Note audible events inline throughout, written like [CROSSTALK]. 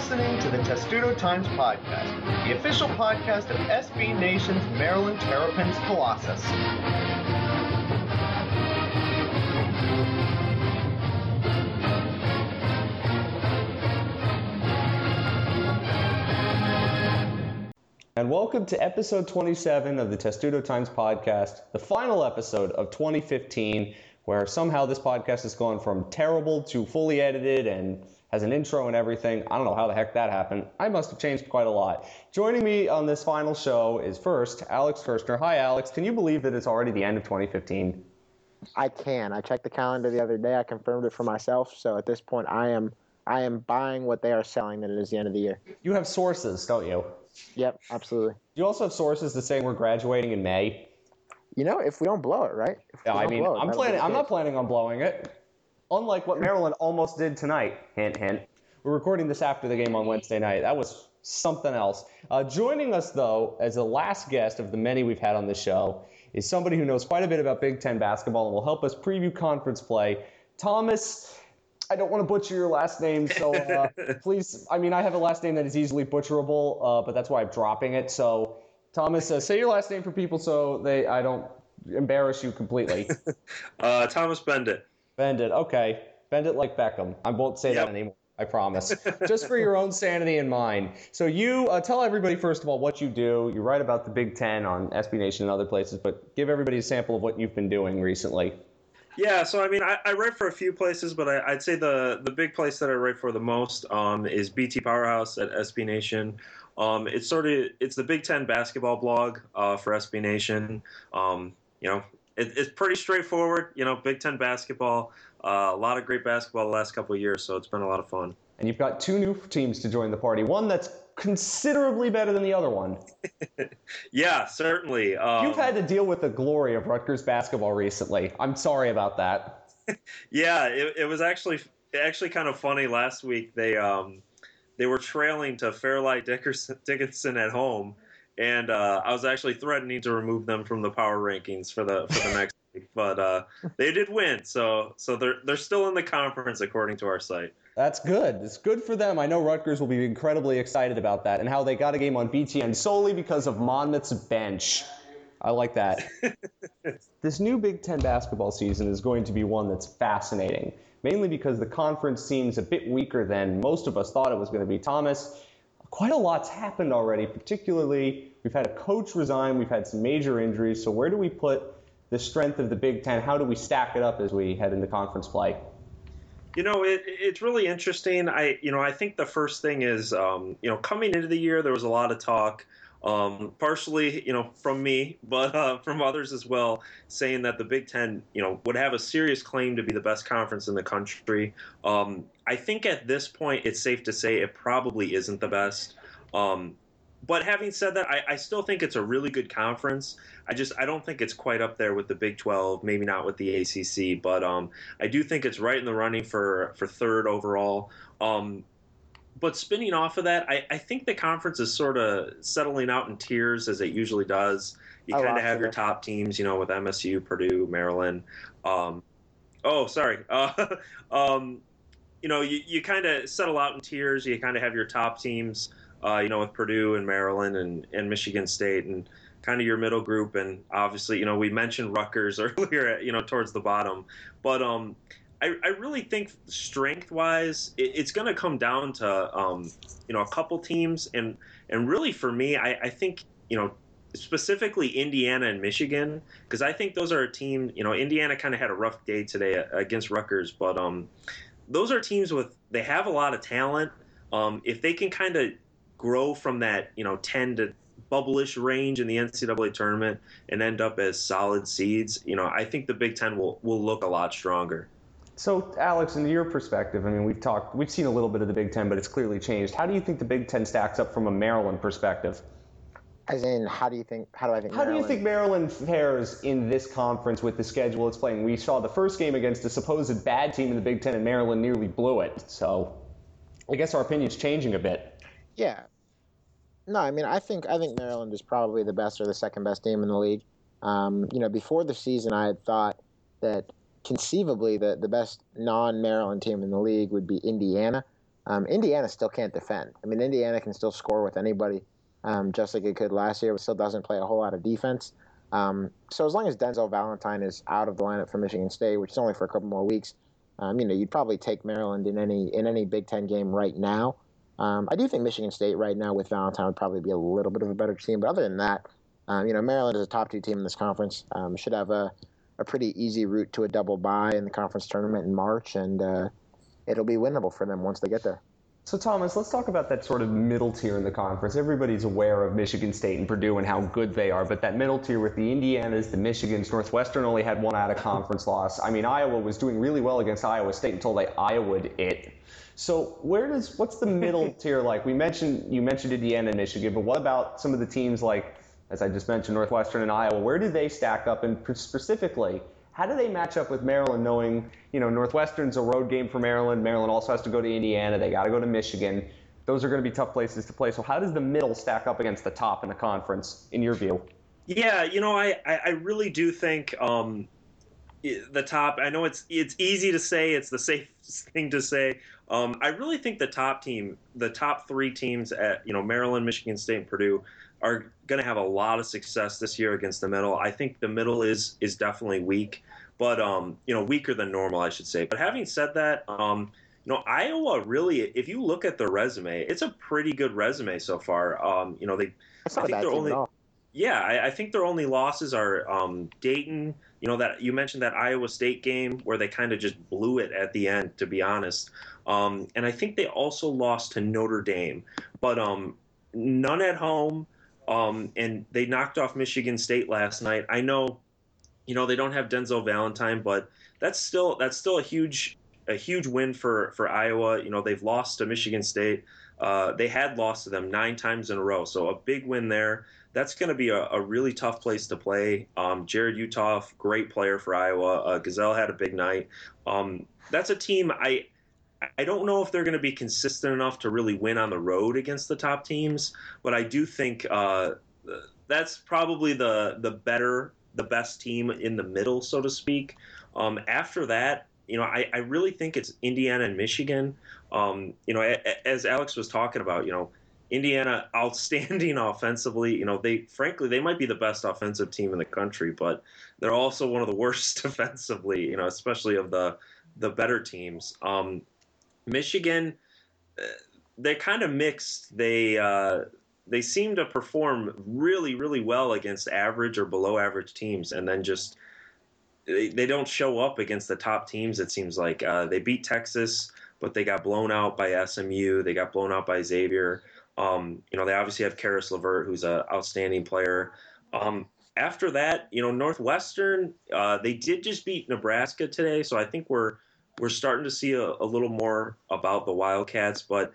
listening to the Testudo Times Podcast, the official podcast of SB Nation's Maryland Terrapins Colossus. And welcome to episode 27 of the Testudo Times podcast, the final episode of 2015, where somehow this podcast has gone from terrible to fully edited and has an intro and everything. I don't know how the heck that happened. I must have changed quite a lot. Joining me on this final show is first Alex Kirshner. Hi, Alex. Can you believe that it's already the end of 2015? I can. I checked the calendar the other day. I confirmed it for myself. So at this point, I am I am buying what they are selling that it is the end of the year. You have sources, don't you? Yep, absolutely. Do you also have sources that say we're graduating in May? You know, if we don't blow it, right? Yeah, I mean, blow it, I'm planning. I'm not planning on blowing it. Unlike what Maryland almost did tonight. Hint, hint. We're recording this after the game on Wednesday night. That was something else. Uh, joining us though, as the last guest of the many we've had on the show, is somebody who knows quite a bit about Big Ten basketball and will help us preview conference play. Thomas. I don't want to butcher your last name, so uh, [LAUGHS] please. I mean, I have a last name that is easily butcherable, uh, but that's why I'm dropping it. So, Thomas, uh, say your last name for people so they I don't embarrass you completely. [LAUGHS] Uh, Thomas Beindit. Bend it. Okay. Bend it like Beckham. I won't say Yep. that anymore. I promise. [LAUGHS] Just for your own sanity and mine. So you uh, tell everybody first of all what you do. You write about the Big Ten on SB Nation and other places, but give everybody a sample of what you've been doing recently. Yeah, so I mean, I, I write for a few places, but I, I'd say the the big place that I write for the most um, is BT Powerhouse at SB Nation. Um, it's sort of it's the Big Ten basketball blog uh, for SB Nation. Um, you know, it, it's pretty straightforward. You know, Big Ten basketball. Uh, a lot of great basketball the last couple of years, so it's been a lot of fun. And you've got two new teams to join the party. One that's considerably better than the other one. [LAUGHS] Yeah, certainly. Um, You've had to deal with the glory of Rutgers basketball recently. I'm sorry about that. [LAUGHS] Yeah, it, it was actually actually kind of funny. Last week they um, they were trailing to Fairleigh Dickerson, Dickinson at home, and uh, I was actually threatening to remove them from the power rankings for the for the next week. But uh, they did win, so so they're they're still in the conference according to our site. That's good. It's good for them. I know Rutgers will be incredibly excited about that and how they got a game on BTN solely because of Monmouth's bench. I like that. [LAUGHS] this new Big Ten basketball season is going to be one that's fascinating, mainly because the conference seems a bit weaker than most of us thought it was going to be. Thomas, quite a lot's happened already, particularly we've had a coach resign, we've had some major injuries. So, where do we put the strength of the Big Ten? How do we stack it up as we head into conference play? You know, it, it's really interesting. I, you know, I think the first thing is, um, you know, coming into the year, there was a lot of talk, um, partially, you know, from me, but uh, from others as well, saying that the Big Ten, you know, would have a serious claim to be the best conference in the country. Um, I think at this point, it's safe to say it probably isn't the best. Um, but having said that, I, I still think it's a really good conference. I just I don't think it's quite up there with the Big 12, maybe not with the ACC, but um, I do think it's right in the running for for third overall. Um, but spinning off of that, I, I think the conference is sort of settling out in tiers as it usually does. You kind of have your top teams, you know, with MSU, Purdue, Maryland. Um, oh, sorry. [LAUGHS] Uh, um, you know, you, you kind of settle out in tiers. You kind of have your top teams, uh, you know, with Purdue and Maryland and, and Michigan State and kind of your middle group. And obviously, you know, we mentioned Rutgers [LAUGHS] earlier, you know, towards the bottom. But um, I, I really think strength wise, it, it's going to come down to, um, you know, a couple teams. And, and really for me, I, I think, you know, specifically Indiana and Michigan, because I think those are a team. You know, Indiana kind of had a rough day today against Rutgers, but um, those are teams with they have a lot of talent. Um, if they can kind of grow from that, you know, ten to bubble-ish range in the NCAA tournament and end up as solid seeds, you know, I think the Big Ten will will look a lot stronger. So, Alex, in your perspective, I mean, we've talked, we've seen a little bit of the Big Ten, but it's clearly changed. How do you think the Big Ten stacks up from a Maryland perspective? As in, how do you think? How do I think? How do you Maryland- think Maryland fares in this conference with the schedule it's playing? We saw the first game against a supposed bad team in the Big Ten, and Maryland nearly blew it. So, I guess our opinion's changing a bit. Yeah. No, I mean, I think I think Maryland is probably the best or the second best team in the league. Um, you know, before the season, I had thought that conceivably the the best non-Maryland team in the league would be Indiana. Um, Indiana still can't defend. I mean, Indiana can still score with anybody, um, just like it could last year, but still doesn't play a whole lot of defense. Um, so as long as Denzel Valentine is out of the lineup for Michigan State, which is only for a couple more weeks, um, you know, you'd probably take Maryland in any in any Big Ten game right now. Um, I do think Michigan State right now with Valentine would probably be a little bit of a better team, but other than that, um, you know, Maryland is a top two team in this conference. Should have a, a pretty easy route to a double bye in the conference tournament in March, and uh, it'll be winnable for them once they get there. So, Thomas, let's talk about that sort of middle tier in the conference. Everybody's aware of Michigan State and Purdue and how good they are, but that middle tier with the Indianas, the Michigans, Northwestern only had one out of conference loss. I mean, Iowa was doing really well against Iowa State until they Iowa'd it. So, where does what's the middle [LAUGHS] tier like? We mentioned you mentioned Indiana and Michigan, but what about some of the teams like, as I just mentioned, Northwestern and Iowa? Where do they stack up, and specifically? How do they match up with Maryland, knowing you know Northwestern's a road game for Maryland? Maryland also has to go to Indiana. They got to go to Michigan. Those are going to be tough places to play. So how does the middle stack up against the top in the conference, in your view? Yeah, you know, I I really do think um, the top. I know it's it's easy to say. It's the [LAUGHS] safest thing to say. Um, I really think the top team, the top three teams at you know Maryland, Michigan State, and Purdue are going to have a lot of success this year against the middle. I think the middle is is definitely weak but um, you know, weaker than normal, I should say. But having said that, um, you know, Iowa really, if you look at their resume, it's a pretty good resume so far. Um, you know, they, I think they're only, yeah, I, I, think their only losses are um, Dayton. You know that you mentioned that Iowa State game where they kind of just blew it at the end, to be honest. Um, and I think they also lost to Notre Dame, but um, none at home. Um, and they knocked off Michigan State last night. I know you know they don't have Denzel Valentine, but that's still that's still a huge a huge win for for Iowa. You know they've lost to Michigan State. Uh, they had lost to them nine times in a row, so a big win there. That's going to be a, a, really tough place to play. Um, Jarrod Uthoff, great player for Iowa. Uh, Gesell had a big night. Um, that's a team I I don't know if they're going to be consistent enough to really win on the road against the top teams, but I do think uh, that's probably the the better the best team in the middle, so to speak. Um, after that, you know, I, I really think it's Indiana and Michigan. Um, you know, a, as Alex was talking about, you know, Indiana [LAUGHS] outstanding offensively. You know, they frankly they might be the best offensive team in the country, but they're also one of the worst [LAUGHS] defensively. You know, especially of the the better teams. Um, Michigan, uh, they're kind of mixed. They uh, they seem to perform really, really well against average or below average teams, and then just they, they don't show up against the top teams. It seems like uh, they beat Texas, but they got blown out by SMU. They got blown out by Xavier. Um, you know, they obviously have Caris LeVert, who's an outstanding player. Um, after that, you know, Northwestern, uh, they did just beat Nebraska today, so I think we're we're starting to see a, a little more about the Wildcats, but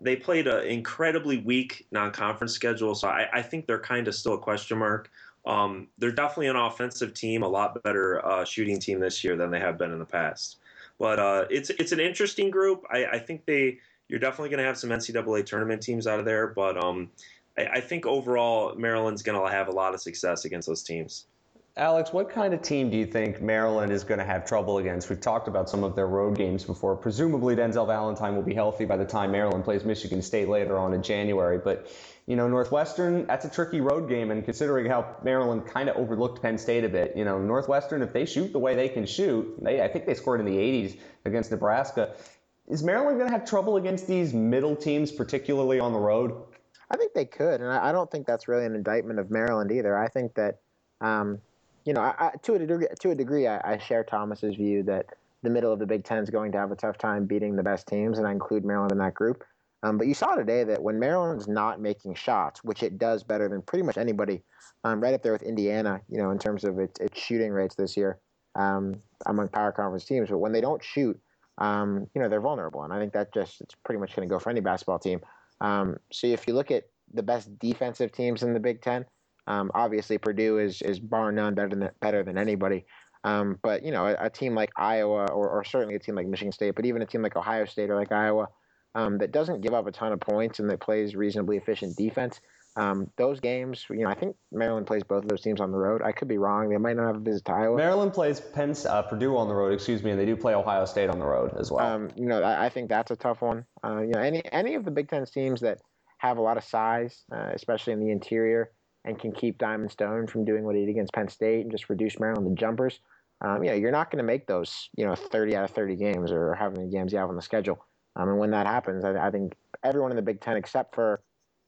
they played an incredibly weak non-conference schedule, so I, I think they're kind of still a question mark. Um, they're definitely an offensive team, a lot better uh, shooting team this year than they have been in the past. But uh, it's it's an interesting group. I, I think they you're definitely going to have some NCAA tournament teams out of there, but um, I, I think overall Maryland's going to have a lot of success against those teams. Alex, what kind of team do you think Maryland is going to have trouble against? We've talked about some of their road games before. Presumably, Denzel Valentine will be healthy by the time Maryland plays Michigan State later on in January. But, you know, Northwestern, that's a tricky road game. And considering how Maryland kind of overlooked Penn State a bit, you know, Northwestern, if they shoot the way they can shoot, they, I think they scored in the 80s against Nebraska. Is Maryland going to have trouble against these middle teams, particularly on the road? I think they could. And I don't think that's really an indictment of Maryland either. I think that. Um, you know, I, to a degree, to a degree, I, I, share Thomas's view that the middle of the Big Ten is going to have a tough time beating the best teams, and I include Maryland in that group. Um, but you saw today that when Maryland's not making shots, which it does better than pretty much anybody, um, right up there with Indiana, you know, in terms of its, its shooting rates this year um, among power conference teams. But when they don't shoot, um, you know, they're vulnerable, and I think that just it's pretty much going to go for any basketball team. Um, so if you look at the best defensive teams in the Big Ten, um, obviously, Purdue is is bar none better than better than anybody. Um, but you know, a, a, team like Iowa, or, or certainly a team like Michigan State, but even a team like Ohio State or like Iowa, um, that doesn't give up a ton of points and that plays reasonably efficient defense, Um, those games, you know, I think Maryland plays both of those teams on the road. I could be wrong. They might not have a visit to Iowa. Maryland plays Penn, uh, Purdue on the road, excuse me, and they do play Ohio State on the road as well. Um, you know, I, I, think that's a tough one. Uh, you know, any any of the Big Ten teams that have a lot of size, uh, especially in the interior, and can keep Diamond Stone from doing what he did against Penn State and just reduce Maryland to jumpers. Um, you know, you're not going to make those, you know, 30 out of 30 games or how many games you have on the schedule. Um, and when that happens, I, I think everyone in the Big Ten except for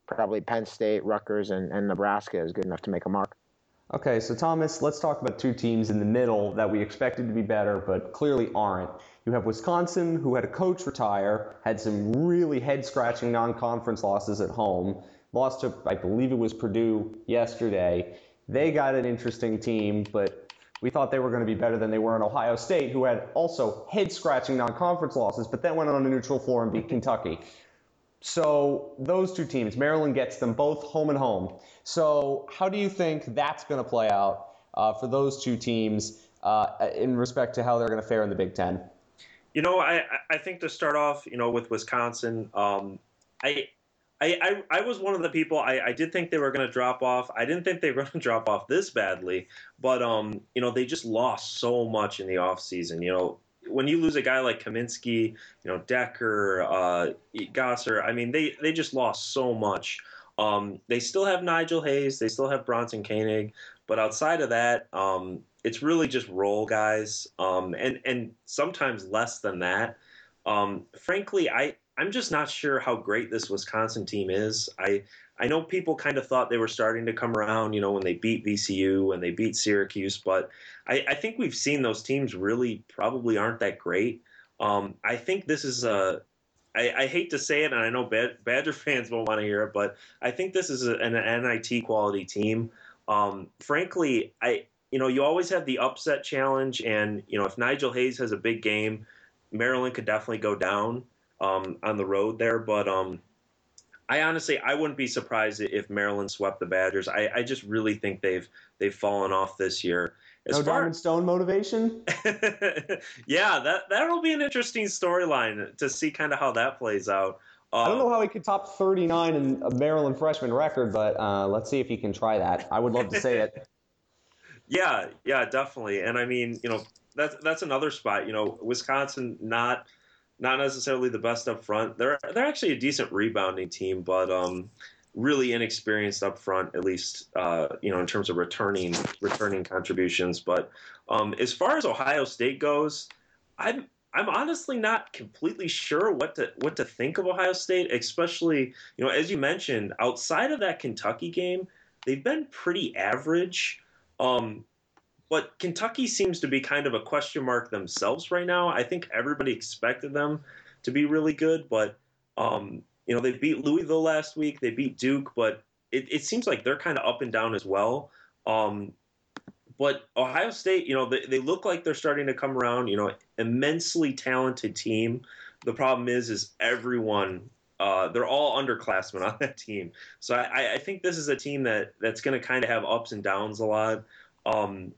probably Penn State, Rutgers, and, and Nebraska is good enough to make a mark. Okay, so Thomas, let's talk about two teams in the middle that we expected to be better, but clearly aren't. You have Wisconsin, who had a coach retire, had some really head scratching non conference losses at home, lost to, I believe it was Purdue yesterday. They got an interesting team, but we thought they were going to be better than they were in Ohio State, who had also head scratching non conference losses, but then went on a neutral floor and beat Kentucky. So those two teams, Maryland gets them both home and home. So how do you think that's going to play out uh, for those two teams uh, in respect to how they're going to fare in the Big Ten? You know, I I think to start off, you know, with Wisconsin, um, I. I, I, I, was one of the people I, I did think they were going to drop off. I didn't think they were [LAUGHS] going to drop off this badly, but um, you know they just lost so much in the offseason. You know, when you lose a guy like Kaminsky, you know Dekker, uh, Gasser, I mean they they just lost so much. Um, they still have Nigel Hayes, they still have Bronson Koenig, but outside of that, um, it's really just role guys, um, and and sometimes less than that. Um, frankly, I I'm just not sure how great this Wisconsin team is. I I know people kind of thought they were starting to come around, you know, when they beat VCU and they beat Syracuse, but I, I think we've seen those teams really probably aren't that great. Um, I think this is a. I, I hate to say it, and I know Badger [LAUGHS] fans won't want to hear it, but I think this is a, an NIT quality team. Um, frankly, I you know you always have the upset challenge, and you know if Nigel Hayes has a big game, Maryland could definitely go down um, on the road there. But um, I honestly, I wouldn't be surprised if Maryland swept the Badgers. I, I just really think they've they've fallen off this year. As no far, Diamond Stone motivation. [LAUGHS] yeah, that that'll be an interesting storyline to see kind of how that plays out. Uh, I don't know how he could top 39 in a Maryland freshman record, but uh, let's see if he can try that. I would love to say it. [LAUGHS] yeah, yeah, definitely. And I mean, you know, that's that's another spot. You know, Wisconsin not not necessarily the best up front. They're they're actually a decent rebounding team, but um, really inexperienced up front, at least uh, you know in terms of returning returning contributions. But um, as far as Ohio State goes, I'm I'm honestly not completely sure what to what to think of Ohio State, especially you know as you mentioned, outside of that Kentucky game, they've been pretty average. Um, but Kentucky seems to be kind of a question mark themselves right now. I think everybody expected them to be really good, but um, you know they beat Louisville last week, they beat Duke, but it, it seems like they're kind of up and down as well. Um, but Ohio State, you know, they, they look like they're starting to come around. You know, immensely talented team. The problem is, is everyone uh, they're all underclassmen on that team. So I, I think this is a team that that's going to kind of have ups and downs a lot. Um,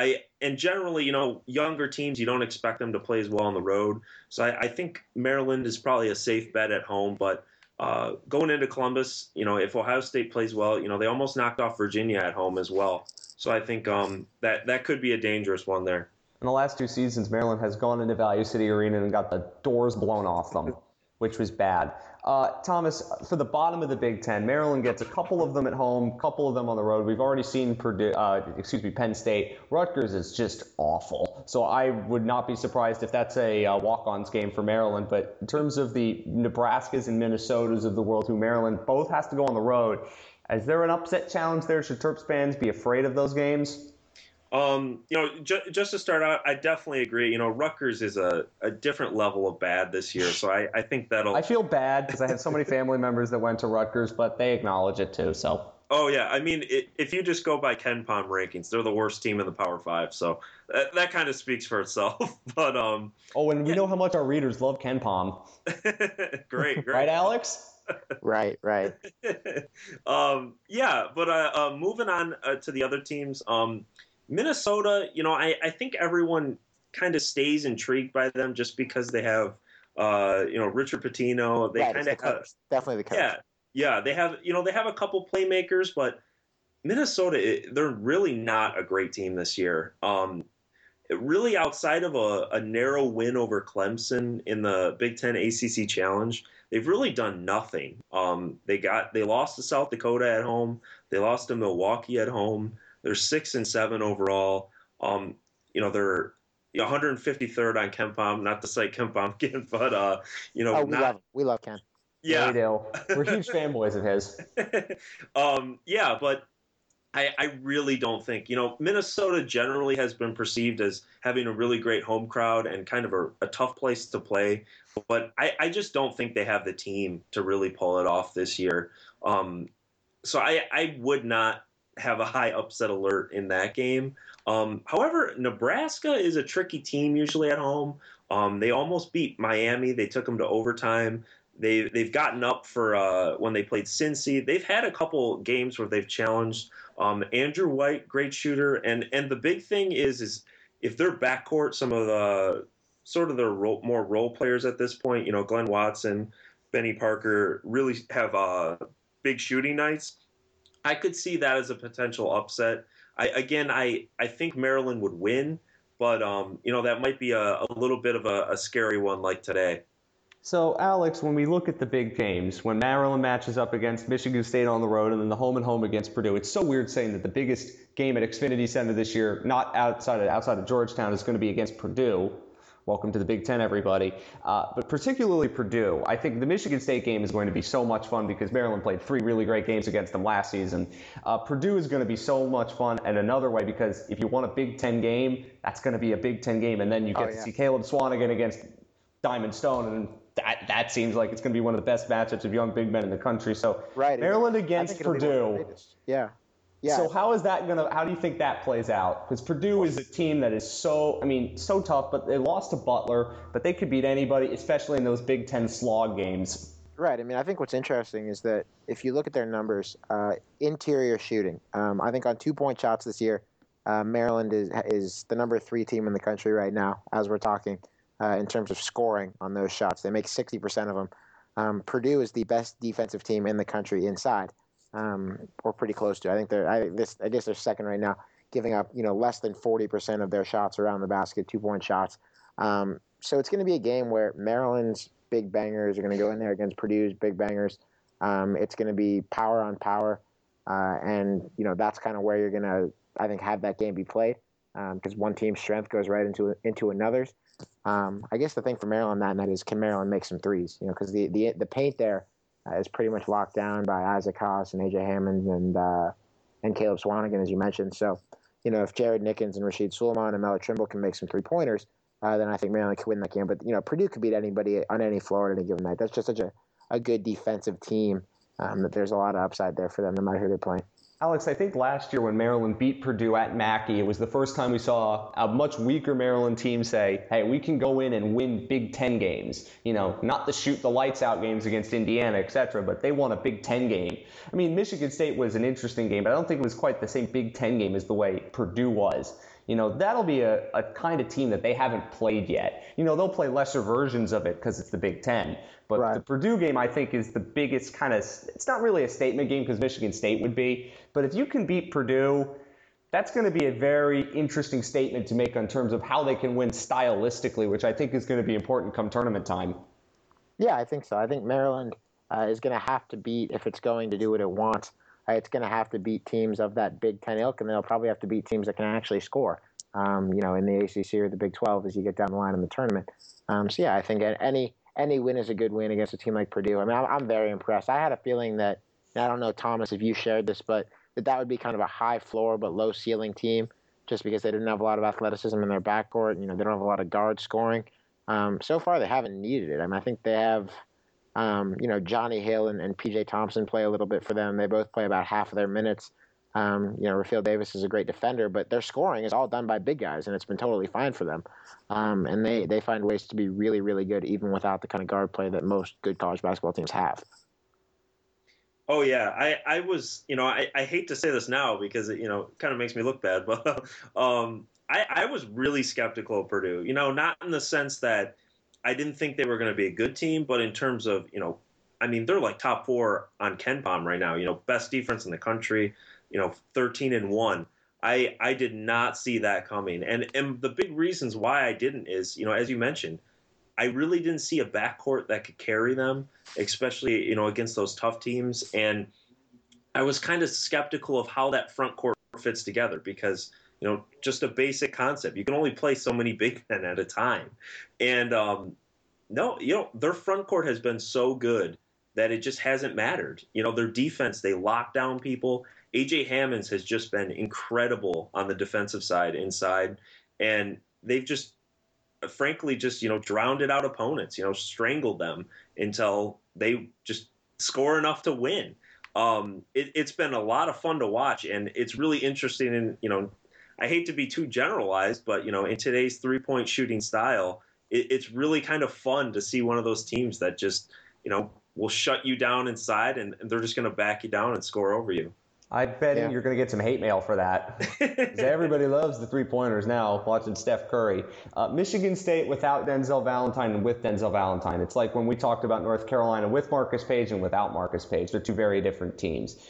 I and generally, you know, younger teams you don't expect them to play as well on the road. So I, I think Maryland is probably a safe bet at home, but. Uh, going into Columbus, you know, if Ohio State plays well, you know, they almost knocked off Virginia at home as well. So I think um, that that could be a dangerous one there. In the last two seasons, Maryland has gone into Value City Arena and got the doors blown off them, which was bad. Uh, Thomas, for the bottom of the Big Ten, Maryland gets a couple of them at home, couple of them on the road. We've already seen Purdue, uh, excuse me, Penn State. Rutgers is just awful. So I would not be surprised if that's a uh, walk-ons game for Maryland. But in terms of the Nebraskas and Minnesotas of the world, who Maryland both has to go on the road, is there an upset challenge there? Should Terps fans be afraid of those games? Um, you know, ju- just to start out, I definitely agree. You know, Rutgers is a, a different level of bad this year, so I, I think that'll. I feel bad because I have so many family members that went to Rutgers, but they acknowledge it too. So. Oh yeah, I mean, it, if you just go by KenPom rankings, they're the worst team in the Power Five, so that, that kind of speaks for itself. [LAUGHS] but um. Oh, and we yeah. know how much our readers love KenPom. [LAUGHS] great, great. right, Alex? [LAUGHS] right, right. um, yeah, but uh, uh, moving on uh, to the other teams. Um, Minnesota, you know, I, I think everyone kind of stays intrigued by them just because they have, uh, you know, Richard Pitino. They right, kind of the definitely the coach. Yeah, Yeah, they have you know they have a couple playmakers, but Minnesota they're really not a great team this year. Um, really, outside of a, a narrow win over Clemson in the Big Ten ACC Challenge, they've really done nothing. Um, they got they lost to South Dakota at home. They lost to Milwaukee at home. They're six and seven overall. Um, you know they're 153rd on KenPom. Not to say KenPom [LAUGHS] again, but uh, you know, oh, we not, love we love Ken. Yeah, we do. [LAUGHS] We're huge fanboys of his. [LAUGHS] um, yeah, but I, I really don't think you know Minnesota generally has been perceived as having a really great home crowd and kind of a, a tough place to play, but I, I just don't think they have the team to really pull it off this year. Um, so I, I would not have a high upset alert in that game. Um, however, Nebraska is a tricky team usually at home. Um, they almost beat Miami. They took them to overtime. They they've gotten up for uh, when they played Cincy. They've had a couple games where they've challenged um, Andrew White, great shooter, and and the big thing is is if their backcourt, some of the sort of the role, more role players at this point, you know, Glynn Watson, Benny Parker, really have uh, big shooting nights. I could see that as a potential upset. I, again, I, I think Maryland would win, but um, you know that might be a, a little bit of a, a scary one like today. So, Alex, when we look at the big games, when Maryland matches up against Michigan State on the road and then the home and home against Purdue, it's so weird saying that the biggest game at Xfinity Center this year, not outside of, outside of Georgetown, is going to be against Purdue. Welcome to the Big Ten, everybody. Uh, but particularly Purdue, I think the Michigan State game is going to be so much fun because Maryland played three really great games against them last season. Uh, Purdue is going to be so much fun, and another way because if you want a Big Ten game, that's going to be a Big Ten game, and then you get oh, yeah. to see Caleb Swanigan against Diamond Stone, and that that seems like it's going to be one of the best matchups of young big men in the country. So right, Maryland against Purdue. Yeah. Yeah. So how is that gonna? How do you think that plays out? Because Purdue is a team that is so, I mean, so tough. But they lost to Butler, but they could beat anybody, especially in those Big Ten slog games. Right. I mean, I think what's interesting is that if you look at their numbers, uh, interior shooting. Um, I think on two point shots this year, uh, Maryland is is the number three team in the country right now as we're talking uh, in terms of scoring on those shots. They make 60% of them. Um, Purdue is the best defensive team in the country inside, um, or pretty close to. I think they're. I, this, I guess they're second right now, giving up you know less than 40% of their shots around the basket, two point shots. Um, so it's going to be a game where Maryland's big bangers are going to go in there against Purdue's big bangers. Um, it's going to be power on power, uh, and you know that's kind of where you're going to, I think, have that game be played because um, one team's strength goes right into into another's. Um, I guess the thing for Maryland that night is can Maryland make some threes? You know, because the, the the paint there uh, is pretty much locked down by Isaac Haas and AJ Hammons and uh, and Caleb Swanigan, as you mentioned. So, you know, if Jared Nickens and Rasheed Sulaimon and Melo Trimble can make some three pointers, uh, then I think Maryland could win that game. But you know, Purdue could beat anybody on any floor at any given night. That's just such a, a good defensive team um, that there's a lot of upside there for them, no matter who they're playing. Alex, I think last year when Maryland beat Purdue at Mackey, it was the first time we saw a much weaker Maryland team say, hey, we can go in and win Big Ten games. You know, not the shoot the lights out games against Indiana, et cetera, but they won a Big Ten game. I mean, Michigan State was an interesting game, but I don't think it was quite the same Big Ten game as the way Purdue was you know, that'll be a, a kind of team that they haven't played yet. You know, they'll play lesser versions of it because it's the Big Ten. But right. the Purdue game, I think, is the biggest kind of, it's not really a statement game because Michigan State would be. But if you can beat Purdue, that's going to be a very interesting statement to make in terms of how they can win stylistically, which I think is going to be important come tournament time. Yeah, I think so. I think Maryland uh, is going to have to beat, if it's going to do what it wants, it's going to have to beat teams of that Big Ten ilk, and they'll probably have to beat teams that can actually score. Um, you know, in the ACC or the Big 12 as you get down the line in the tournament. Um, so yeah, I think any any win is a good win against a team like Purdue. I mean, I'm, I'm very impressed. I had a feeling that I don't know, Thomas, if you shared this, but that that would be kind of a high floor but low ceiling team, just because they didn't have a lot of athleticism in their backcourt. You know, they don't have a lot of guard scoring. Um, so far, they haven't needed it. I mean, I think they have um, you know, Johnny Hill and, and PJ Thompson play a little bit for them. They both play about half of their minutes. Um, you know, Rapheal Davis is a great defender, but their scoring is all done by big guys, and it's been totally fine for them. Um, and they, they find ways to be really, really good, even without the kind of guard play that most good college basketball teams have. Oh yeah, I, I was you know I, I hate to say this now because it you know kind of makes me look bad, [LAUGHS] but um, I I was really skeptical of Purdue. You know, not in the sense that I didn't think they were going to be a good team, but in terms of you know I mean, they're like top four on KenPom right now. You know, best defense in the country. You know, 13 and one. I I did not see that coming, and and the big reasons why I didn't is you know as you mentioned, I really didn't see a backcourt that could carry them, especially you know against those tough teams, and I was kind of skeptical of how that front court fits together because you know just a basic concept you can only play so many big [LAUGHS] men at a time, and um, no, you know their front court has been so good that it just hasn't mattered. You know their defense they lock down people AJ Hammons has just been incredible on the defensive side inside, and they've just, frankly, just you know drowned out opponents. You know, strangled them until they just score enough to win. Um, it, it's been a lot of fun to watch, and it's really interesting. And you know, I hate to be too generalized, but you know, in today's three-point shooting style, it, it's really kind of fun to see one of those teams that just you know will shut you down inside, and, and they're just going to back you down and score over you. I bet yeah. you're going to get some hate mail for that. [LAUGHS] everybody loves the three pointers now, watching Steph Curry. Uh, Michigan State without Denzel Valentine and with Denzel Valentine. It's like when we talked about North Carolina with Marcus Paige and without Marcus Paige. They're two very different teams.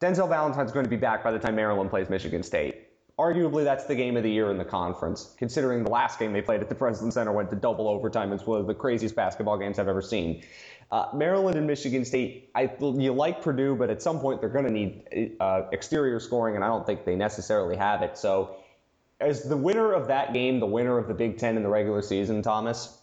Denzel Valentine's going to be back by the time Maryland plays Michigan State. Arguably, that's the game of the year in the conference, considering the last game they played at the Breslin Center went to double overtime. It's one of the craziest basketball games I've ever seen. Uh, Maryland and Michigan State, I, you like Purdue, but at some point they're going to need uh, exterior scoring, and I don't think they necessarily have it. So, is the winner of that game the winner of the Big Ten in the regular season, Thomas?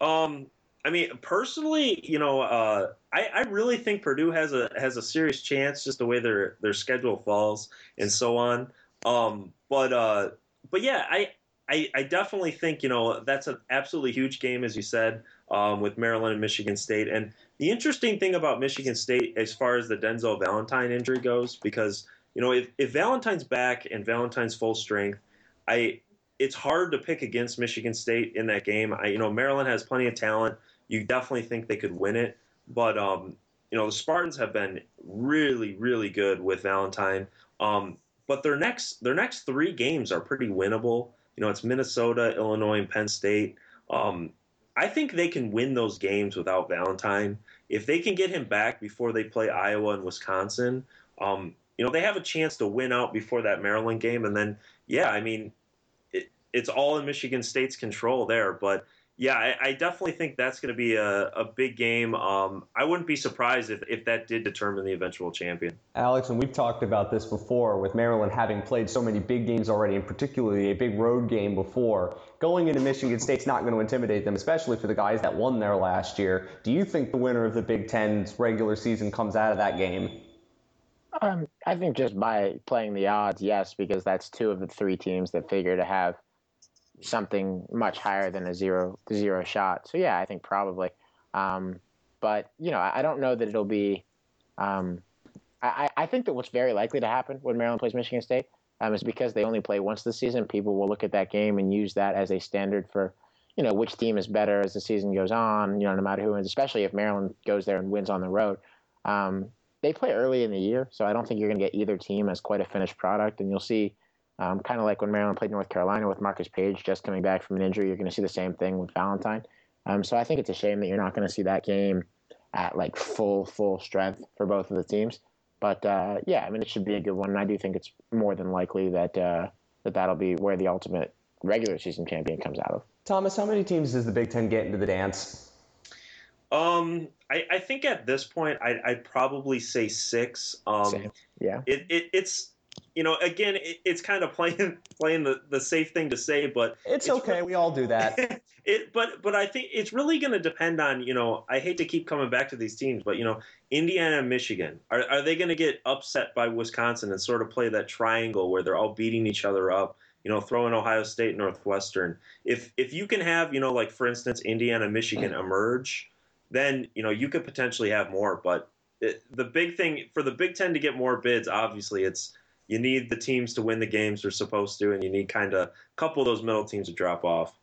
Um, I mean, personally, you know, uh, I, I really think Purdue has a has a serious chance, just the way their their schedule falls and so on. Um, but uh, but yeah, I, I I definitely think you know that's an absolutely huge game, as you said um, with Maryland and Michigan State. And the interesting thing about Michigan State, as far as the Denzel Valentine injury goes, because you know if, if Valentine's back and Valentine's full strength, I it's hard to pick against Michigan State in that game. I, you know Maryland has plenty of talent. You definitely think they could win it, but um, you know the Spartans have been really really good with Valentine. Um, but their next their next three games are pretty winnable. You know it's Minnesota, Illinois, and Penn State. Um, I think they can win those games without Valentine. If they can get him back before they play Iowa and Wisconsin, um, you know, they have a chance to win out before that Maryland game. And then, yeah, I mean, it, it's all in Michigan State's control there. But yeah, I, I definitely think that's going to be a, a big game. Um, I wouldn't be surprised if, if that did determine the eventual champion. Alex, and we've talked about this before with Maryland having played so many big games already, and particularly a big road game before. Going into Michigan State's not going to intimidate them, especially for the guys that won there last year. Do you think the winner of the Big Ten's regular season comes out of that game? Um, I think just by playing the odds, yes, because that's two of the three teams that figure to have – something much higher than a zero zero shot. So yeah, I think probably. Um, but you know, I, I, don't know that it'll be. Um, I, I think that what's very likely to happen when Maryland plays Michigan State um, is because they only play once this season. People will look at that game and use that as a standard for, you know, which team is better as the season goes on. You know, no matter who wins, especially if Maryland goes there and wins on the road. Um, they play early in the year, so I don't think you're going to get either team as quite a finished product, and you'll see um, kind of like when Maryland played North Carolina with Marcus Paige just coming back from an injury, you're going to see the same thing with Valentine. Um, so I think it's a shame that you're not going to see that game at like full full strength for both of the teams. But uh, yeah, I mean it should be a good one, and I do think it's more than likely that uh, that that'll be where the ultimate regular season champion comes out of. Thomas, how many teams does the Big Ten get into the dance? Um, I, I think at this point I'd, I'd probably say six. Um, Same. Yeah. It, it it's you know, again, it, it's kind of [LAUGHS] playing playing the, the safe thing to say, but it's, it's okay. Really, we all do that. [LAUGHS] it, but but I think it's really going to depend on you know. I hate to keep coming back to these teams, but you know, Indiana and Michigan are are they going to get upset by Wisconsin and sort of play that triangle where they're all beating each other up? You know, throwing Ohio State, Northwestern. If if you can have you know, like for instance, Indiana, Michigan emerge, then you know you could potentially have more. But it, the big thing for the Big Ten to get more bids, obviously, it's you need the teams to win the games they're supposed to, and you need kind of a couple of those middle teams to drop off.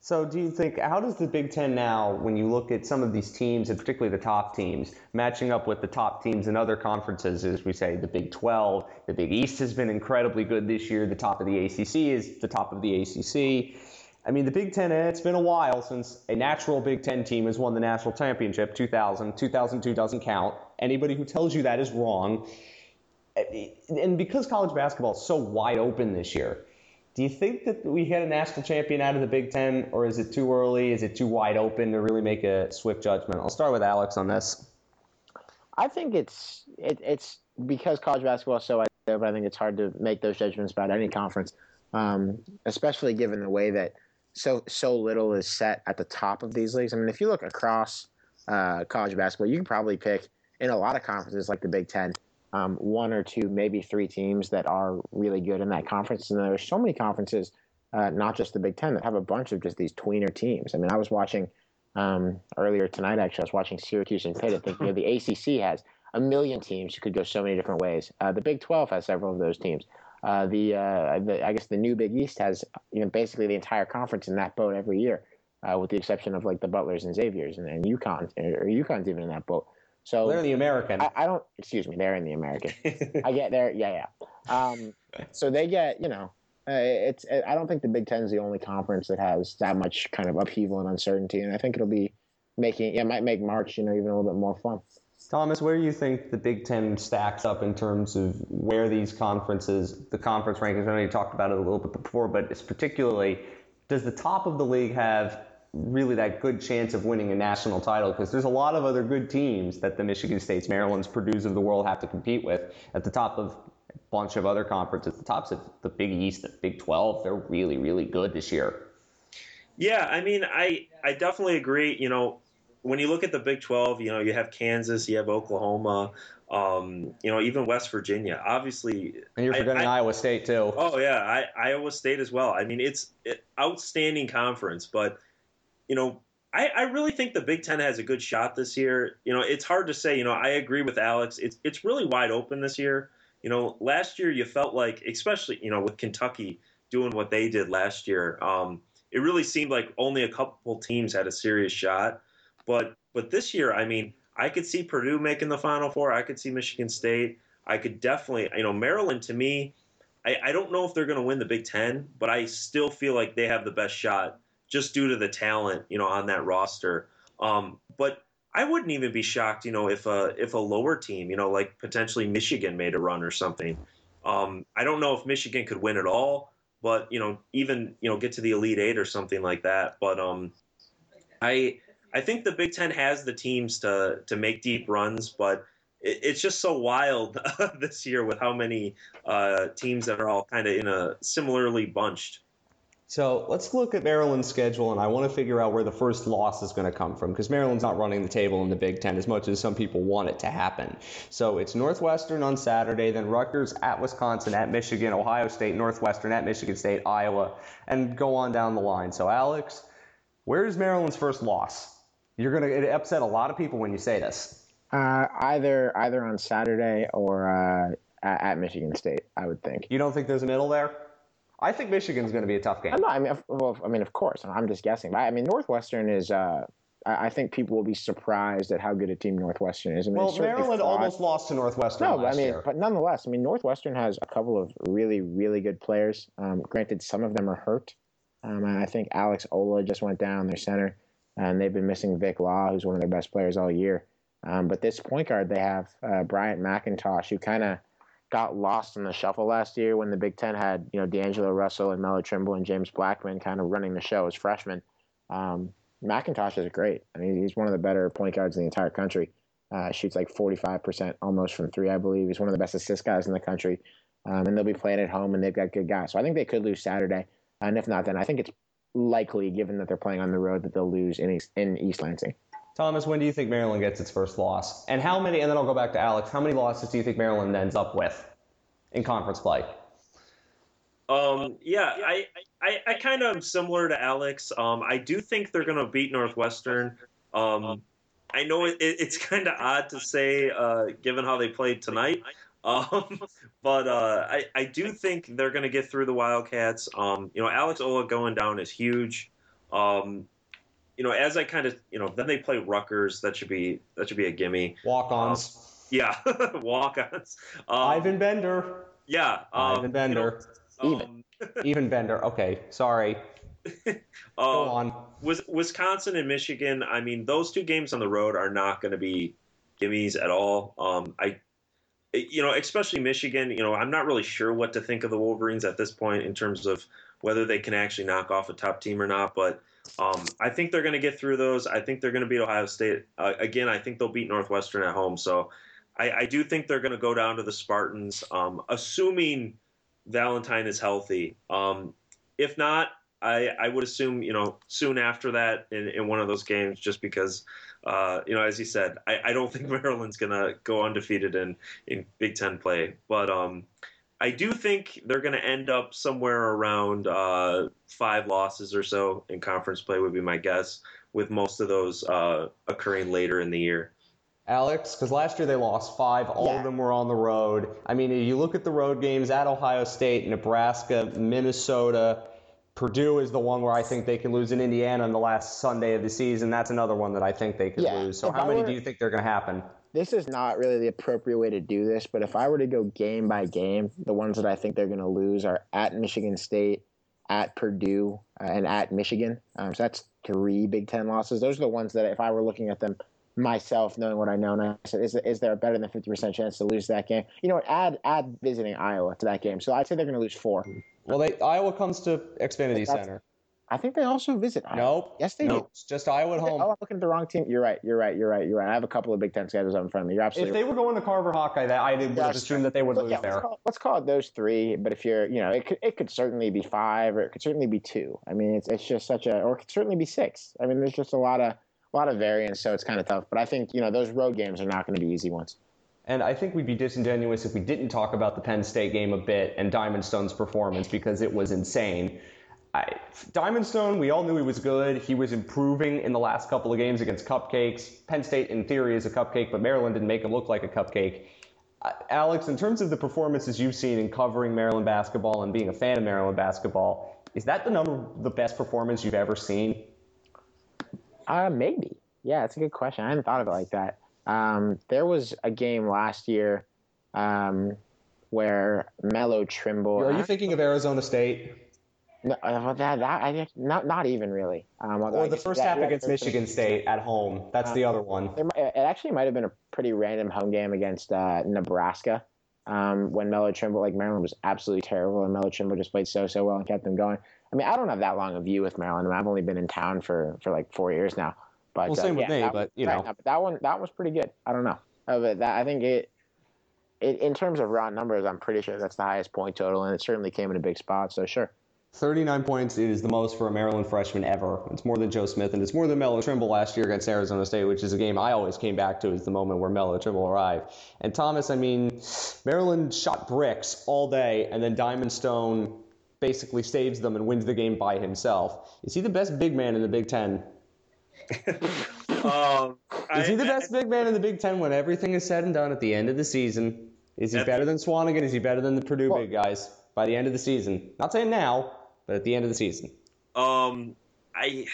So, do you think how does the Big Ten now, when you look at some of these teams, and particularly the top teams, matching up with the top teams in other conferences, as we say, the Big 12, the Big East has been incredibly good this year. The top of the ACC is the top of the ACC. I mean, the Big Ten, eh, it's been a while since a natural Big Ten team has won the national championship. 2000, 2002 doesn't count. Anybody who tells you that is wrong. And because college basketball is so wide open this year, do you think that we get a national champion out of the Big Ten, or is it too early? Is it too wide open to really make a swift judgment? I'll start with Alex on this. I think it's it, it's because college basketball is so wide open. I think it's hard to make those judgments about any conference, um, especially given the way that so so little is set at the top of these leagues. I mean, if you look across uh, college basketball, you can probably pick in a lot of conferences like the Big Ten, um, one or two, maybe three teams that are really good in that conference. And there's so many conferences, uh, not just the Big Ten, that have a bunch of just these tweener teams. I mean, I was watching um, earlier tonight. Actually, I was watching Syracuse and Pitt. I think you know, the ACC has a million teams. You could go so many different ways. Uh, the Big Twelve has several of those teams. Uh, the, uh, the, I guess the new Big East has you know basically the entire conference in that boat every year, uh, with the exception of like the Butlers and Xaviers and, and UConn or UConn's even in that boat. So they're in the American. I, I, don't. Excuse me. They're in the American. [LAUGHS] I get there. Yeah, yeah. Um, so they get you know. Uh, it's. I don't think the Big Ten is the only conference that has that much kind of upheaval and uncertainty, and I think it'll be making. It might make March, you know, even a little bit more fun. Thomas, where do you think the Big Ten stacks up in terms of where these conferences, the conference rankings? I know you talked about it a little bit before, but it's particularly does the top of the league have really that good chance of winning a national title? Because there's a lot of other good teams that the Michigan States, Maryland's, Purdue's of the world have to compete with at the top of a bunch of other conferences. The tops of the Big East, the Big 12, they're really, really good this year. Yeah, I mean, I I definitely agree. You know, when you look at the Big 12, you know, you have Kansas, you have Oklahoma, um, you know, even West Virginia. Obviously, and you're forgetting I, I, Iowa State too. Oh yeah, I, Iowa State as well. I mean, it's it, outstanding conference, but you know, I, I really think the Big Ten has a good shot this year. You know, it's hard to say. You know, I agree with Alex. It's it's really wide open this year. You know, last year you felt like, especially you know, with Kentucky doing what they did last year, um, it really seemed like only a couple teams had a serious shot. But but this year, I mean, I could see Purdue making the Final Four. I could see Michigan State. I could definitely, you know, Maryland to me, I, I don't know if they're going to win the Big Ten, but I still feel like they have the best shot just due to the talent, you know, on that roster. Um, but I wouldn't even be shocked, you know, if a if a lower team, you know, like potentially Michigan made a run or something. Um, I don't know if Michigan could win at all, but you know, even you know, get to the Elite Eight or something like that. But um, I I think the Big Ten has the teams to to make deep runs, but it, it's just so wild [LAUGHS] this year with how many uh, teams that are all kind of in a similarly bunched. So let's look at Maryland's schedule, and I want to figure out where the first loss is going to come from because Maryland's not running the table in the Big Ten as much as some people want it to happen. So it's Northwestern on Saturday, then Rutgers at Wisconsin, at Michigan, Ohio State, Northwestern at Michigan State, Iowa, and go on down the line. So, Alex, where is Maryland's first loss? You're gonna it upset a lot of people when you say this. Uh, either either on Saturday or uh, at Michigan State, I would think. You don't think there's a middle there? I think Michigan's going to be a tough game. No, I mean, well, I mean, of course. I'm just guessing. But I mean, Northwestern is. Uh, I think people will be surprised at how good a team Northwestern is. I mean, well, Maryland fought. almost lost to Northwestern. No, I mean, year. but nonetheless, I mean, Northwestern has a couple of really, really good players. Um, granted, some of them are hurt. Um, I think Alex Olah just went down, their center and they've been missing Vic Law, who's one of their best players all year. Um, but this point guard they have, uh, Bryant McIntosh, who kind of got lost in the shuffle last year when the Big Ten had you know D'Angelo Russell and Melo Trimble and James Blackmon kind of running the show as freshmen. Um, McIntosh is great. I mean, he's one of the better point guards in the entire country. Uh, shoots like 45% almost from three, I believe. He's one of the best assist guys in the country. Um, and they'll be playing at home, and they've got good guys. So I think they could lose Saturday. And if not, then I think it's likely, given that they're playing on the road, that they'll lose in East, in East Lansing. Thomas, when do you think Maryland gets its first loss? And how many, and then I'll go back to Alex, how many losses do you think Maryland ends up with in conference play? Um, yeah, I, I, I kind of am similar to Alex. Um, I do think they're going to beat Northwestern. Um, I know it, it, it's kind of odd to say, uh, given how they played tonight. Um, [LAUGHS] but uh, I, I do think they're going to get through the Wildcats. Um, you know, Alex Olah going down is huge. Um, you know, as I kind of, you know, then they play Rutgers. That should be that should be a gimme. Walk-ons. Um, yeah, [LAUGHS] walk-ons. Um, Ivan Bender. Yeah, um, Ivan Bender. You know, even. [LAUGHS] Even Bender. Okay, sorry. [LAUGHS] Go Um, on. Wis- Wisconsin and Michigan, I mean, those two games on the road are not going to be gimmies at all. Um, I, you know, especially Michigan. You know, I'm not really sure what to think of the Wolverines at this point in terms of whether they can actually knock off a top team or not. But um, I think they're going to get through those. I think they're going to beat Ohio State uh, again. I think they'll beat Northwestern at home. So I, I do think they're going to go down to the Spartans, um, assuming Valentine is healthy. Um, if not, I, I would assume you know soon after that in, in one of those games, just because uh, you know as you said, I, I don't [LAUGHS] think Maryland's gonna go undefeated in in Big Ten play, but um, I do think they're gonna end up somewhere around uh, five losses or so in conference play would be my guess, with most of those uh, occurring later in the year. Alex, because last year they lost five. All Yeah. of them were on the road. I mean, you look at the road games at Ohio State, Nebraska, Minnesota. Purdue is the one where I think they can lose in Indiana on the last Sunday of the season. That's another one that I think they could Yeah, lose. So, if how I many were- do you think they're going to happen? This is not really the appropriate way to do this, but if I were to go game by game, the ones that I think they're going to lose are at Michigan State, at Purdue, uh, and at Michigan. Um, so that's three Big Ten losses. Those are the ones that if I were looking at them myself, knowing what I know, now, I said, is, is there a better than fifty percent chance to lose that game? You know what? Add add visiting Iowa to that game. So I'd say they're going to lose four. Well, they Iowa comes to Xfinity Center. I think they also visit Iowa. Nope. Yes, they Nope. It's just Iowa at home. Oh, I'm looking at the wrong team. You're right. You're right. You're right. You're right. I have a couple of Big Ten schedules up in front of me. You're If absolutely they were going to Carver Hawkeye, that I would Yes. assume that they would But lose yeah, there. Let's call, let's call it those three. But if you're, you know, it could, it could certainly be five, or it could certainly be two. I mean, it's it's just such a, or it could certainly be six. I mean, there's just a lot of a lot of variance, so it's kind of tough. But I think you know those road games are not going to be easy ones. And I think we'd be disingenuous if we didn't talk about the Penn State game a bit and Diamond Stone's performance because it was insane. I, Diamond Stone, we all knew he was good. He was improving in the last couple of games against Cupcakes. Penn State, in theory, is a cupcake, but Maryland didn't make him look like a cupcake. Uh, Alex, in terms of the performances you've seen in covering Maryland basketball and being a fan of Maryland basketball, is that the number the best performance you've ever seen? Uh, maybe. Yeah, that's a good question. I hadn't thought of it like that. Um, there was a game last year um, where Melo Trimble. Are you thinking of Arizona State? No, uh, that, that I think not not even really. Um, Or the first that- half yeah, against Michigan State at home. That's the other one. There, it actually might have been a pretty random home game against uh, Nebraska um, when Melo Trimble, like Maryland was absolutely terrible, and Melo Trimble just played so so well and kept them going. I mean, I don't have that long a view with Maryland. I've only been in town for for like four years now. But Well, uh, same with me, that but, you right, know. no, but that one that was pretty good. I don't know, uh, but that I think it, it in terms of raw numbers, I'm pretty sure that's the highest point total, and it certainly came in a big spot. So sure. 39 points is the most for a Maryland freshman ever. It's more than Joe Smith, and it's more than Melo Trimble last year against Arizona State, which is a game I always came back to as the moment where Melo Trimble arrived. And Thomas, I mean, Maryland shot bricks all day, and then Diamond Stone basically saves them and wins the game by himself. Is he the best big man in the Big Ten? Um, [LAUGHS] Is he the best big man in the Big Ten when everything is said and done at the end of the season? Is he better than Swanigan? Is he better than the Purdue Well- big guys by the end of the season? Not saying now, but at the end of the season. Um, I,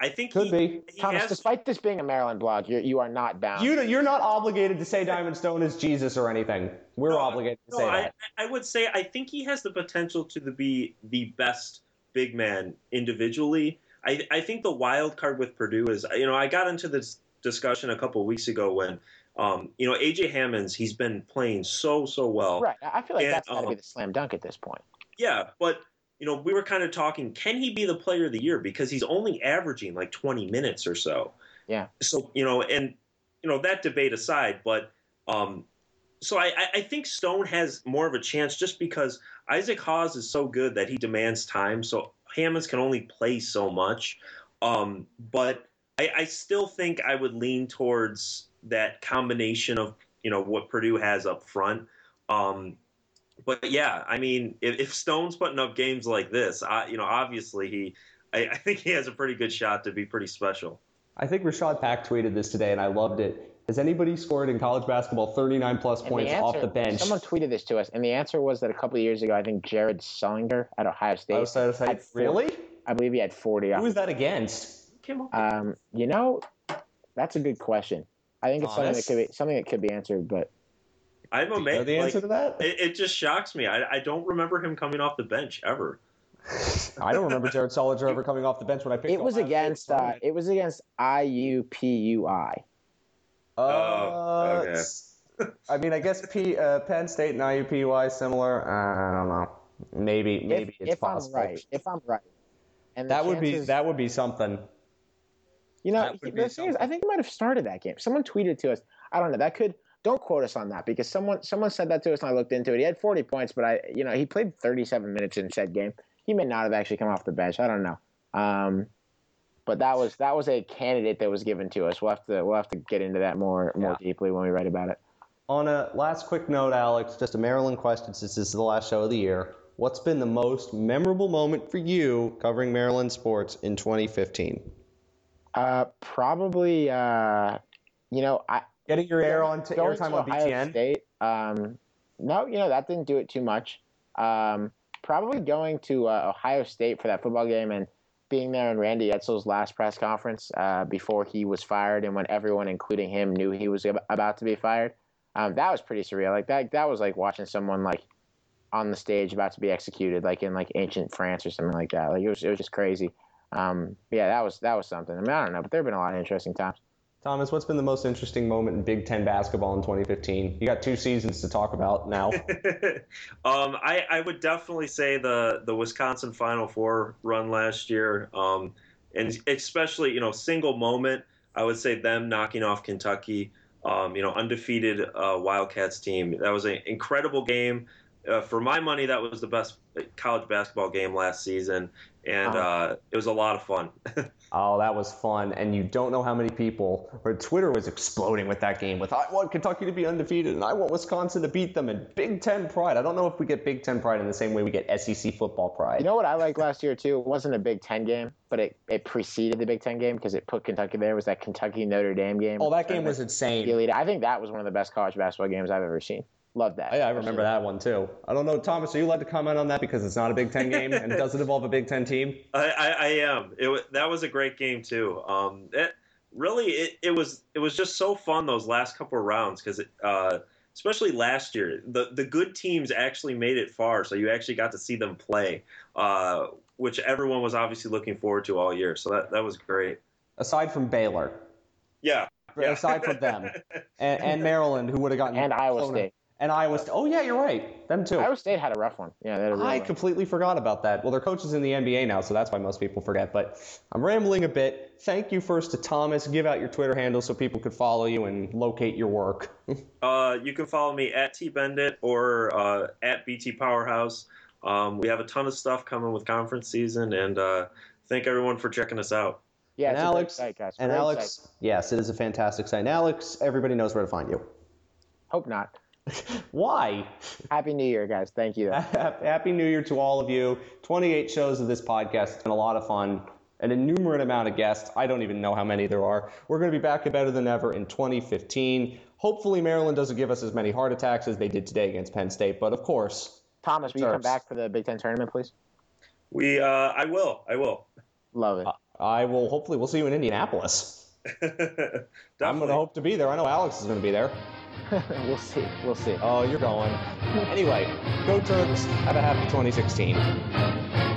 I think Could he, be. he Thomas, has- despite this being a Maryland blog, you you are not bound. You, you're not obligated to say Diamond Stone is Jesus or anything. We're No, obligated to no, say I, that. I would say I think he has the potential to the, be the best big man individually. I, I think the wild card with Purdue is you know I got into this discussion a couple of weeks ago when um, you know AJ Hammons he's been playing so so well. right. I feel like And, that's got to be um, the slam dunk at this point. Yeah, but you know we were kind of talking can he be the player of the year because he's only averaging like 20 minutes or so. Yeah. So you know and you know that debate aside, but um, so I, I- think Stone has more of a chance just because Isaac Haas is so good that he demands time. So Hammons can only play so much. Um, but I, I still think I would lean towards that combination of you know what Purdue has up front. Um, but yeah, I mean, if, if Stone's putting up games like this, I, you know, obviously he, I, I think he has a pretty good shot to be pretty special. I think Rashad Pack tweeted this today, and I loved it. Has anybody scored in college basketball 39 plus And points the off the bench? Someone tweeted this to us, and the answer was that a couple of years ago, I think Jared Sullinger at Ohio State. I was gonna had 40 really? I believe he had 40 off. Who was that against? Um, you know, that's a good question. I think it's something that could be something that could be answered, but I'm Do you know amazed. the answer Like, to that? it, it just shocks me. I, I don't remember him coming off the bench ever. I don't remember Jared Sullinger ever coming off the bench when I picked. It was against uh, it was against IUPUI. Uh, Oh, okay. s- [LAUGHS] I mean, I guess P, uh, Penn State and IUPUI similar. Uh, I don't know. Maybe, maybe if, it's if possible. I'm right, if I'm right, and the That would be that would be something. You know, the be thing is, I think he might have started that game. Someone tweeted to us. I don't know. That could don't quote us on that because someone someone said that to us and I looked into it. He had 40 points, but I you know he played 37 minutes in said game. He may not have actually come off the bench. I don't know. Um, but that was that was a candidate that was given to us. We'll have to we'll have to get into that more more deeply when we write about it. On a last quick note, Alex, just a Maryland question since this is the last show of the year. What's been the most memorable moment for you covering Maryland sports in 2015? Uh, probably uh, you know I Getting your air on t- airtime to on Ohio BTN. State. Um, no, you know that didn't do it too much. Um, probably going to uh, Ohio State for that football game and being there in Randy Edsall's last press conference uh, before he was fired, and when everyone, including him, knew he was ab- about to be fired. Um, that was pretty surreal. Like that, that was like watching someone like on the stage about to be executed, like in like ancient France or something like that. Like it was, it was just crazy. Um, yeah, that was that was something. I mean, I don't know, but there have been a lot of interesting times. Thomas, what's been the most interesting moment in Big Ten basketball in 2015? You got two seasons to talk about now. [LAUGHS] um, I, I would definitely say the the Wisconsin Final Four run last year, um, and especially you know single moment. I would say them knocking off Kentucky. Um, you know, undefeated uh, Wildcats team. That was an incredible game. Uh, for my money, that was the best college basketball game last season, and uh, it was a lot of fun. [LAUGHS] Oh, that was fun. And you don't know how many people, or Twitter was exploding with that game with, I want Kentucky to be undefeated and I want Wisconsin to beat them and Big Ten pride. I don't know if we get Big Ten pride in the same way we get SEC football pride. You know what I liked last year too? It wasn't a Big Ten game, but it, it preceded the Big Ten game because it put Kentucky there. Was that Kentucky Notre Dame game? oh, that game was insane. Elite. I think that was one of the best college basketball games I've ever seen. Loved that. Yeah, I remember that one too. I don't know, Thomas, are you allowed to comment on that because it's not a Big Ten game and it doesn't involve a Big Ten team? [LAUGHS] I, I, I am. It that was a great game too. Um, it, really, it, it was it was just so fun those last couple of rounds because uh, especially last year, the the good teams actually made it far, so you actually got to see them play, uh, which everyone was obviously looking forward to all year. So that that was great. Aside from Baylor, Yeah. yeah. aside from them, [LAUGHS] and, and Maryland, who would have gotten And Iowa blown State. And Iowa State. Oh, yeah, you're right. Them too. Iowa State had a rough one. Yeah, they had a real I one. completely forgot about that. Well, their coach is in the NBA now, so that's why most people forget. But I'm rambling a bit. Thank you first to Thomas. Give out your Twitter handle so people could follow you and locate your work. [LAUGHS] Uh, you can follow me at T Beindit or uh, at BT Powerhouse. Um, we have a ton of stuff coming with conference season, and uh, thank everyone for checking us out. Yeah, and it's a great Alex, site, guys. and Alex, site. yes, it is a fantastic site. And Alex, everybody knows where to find you. Hope not. [LAUGHS] Why? Happy New Year, guys. Thank you. [LAUGHS] Happy New Year to all of you. 28 shows of this podcast. It's been a lot of fun. An innumerate amount of guests. I don't even know how many there are. We're going to be back better than ever in 2015. Hopefully, Maryland doesn't give us as many heart attacks as they did today against Penn State. But of course, Thomas, will you come back for the Big Ten tournament, please? We, uh, I will, I will. Love it. I will. Hopefully, we'll see you in Indianapolis. [LAUGHS] I'm going to hope to be there. I know Alex is going to be there. [LAUGHS] we'll see. We'll see. Oh, you're going. Anyway, go Terps. Have a happy 2016.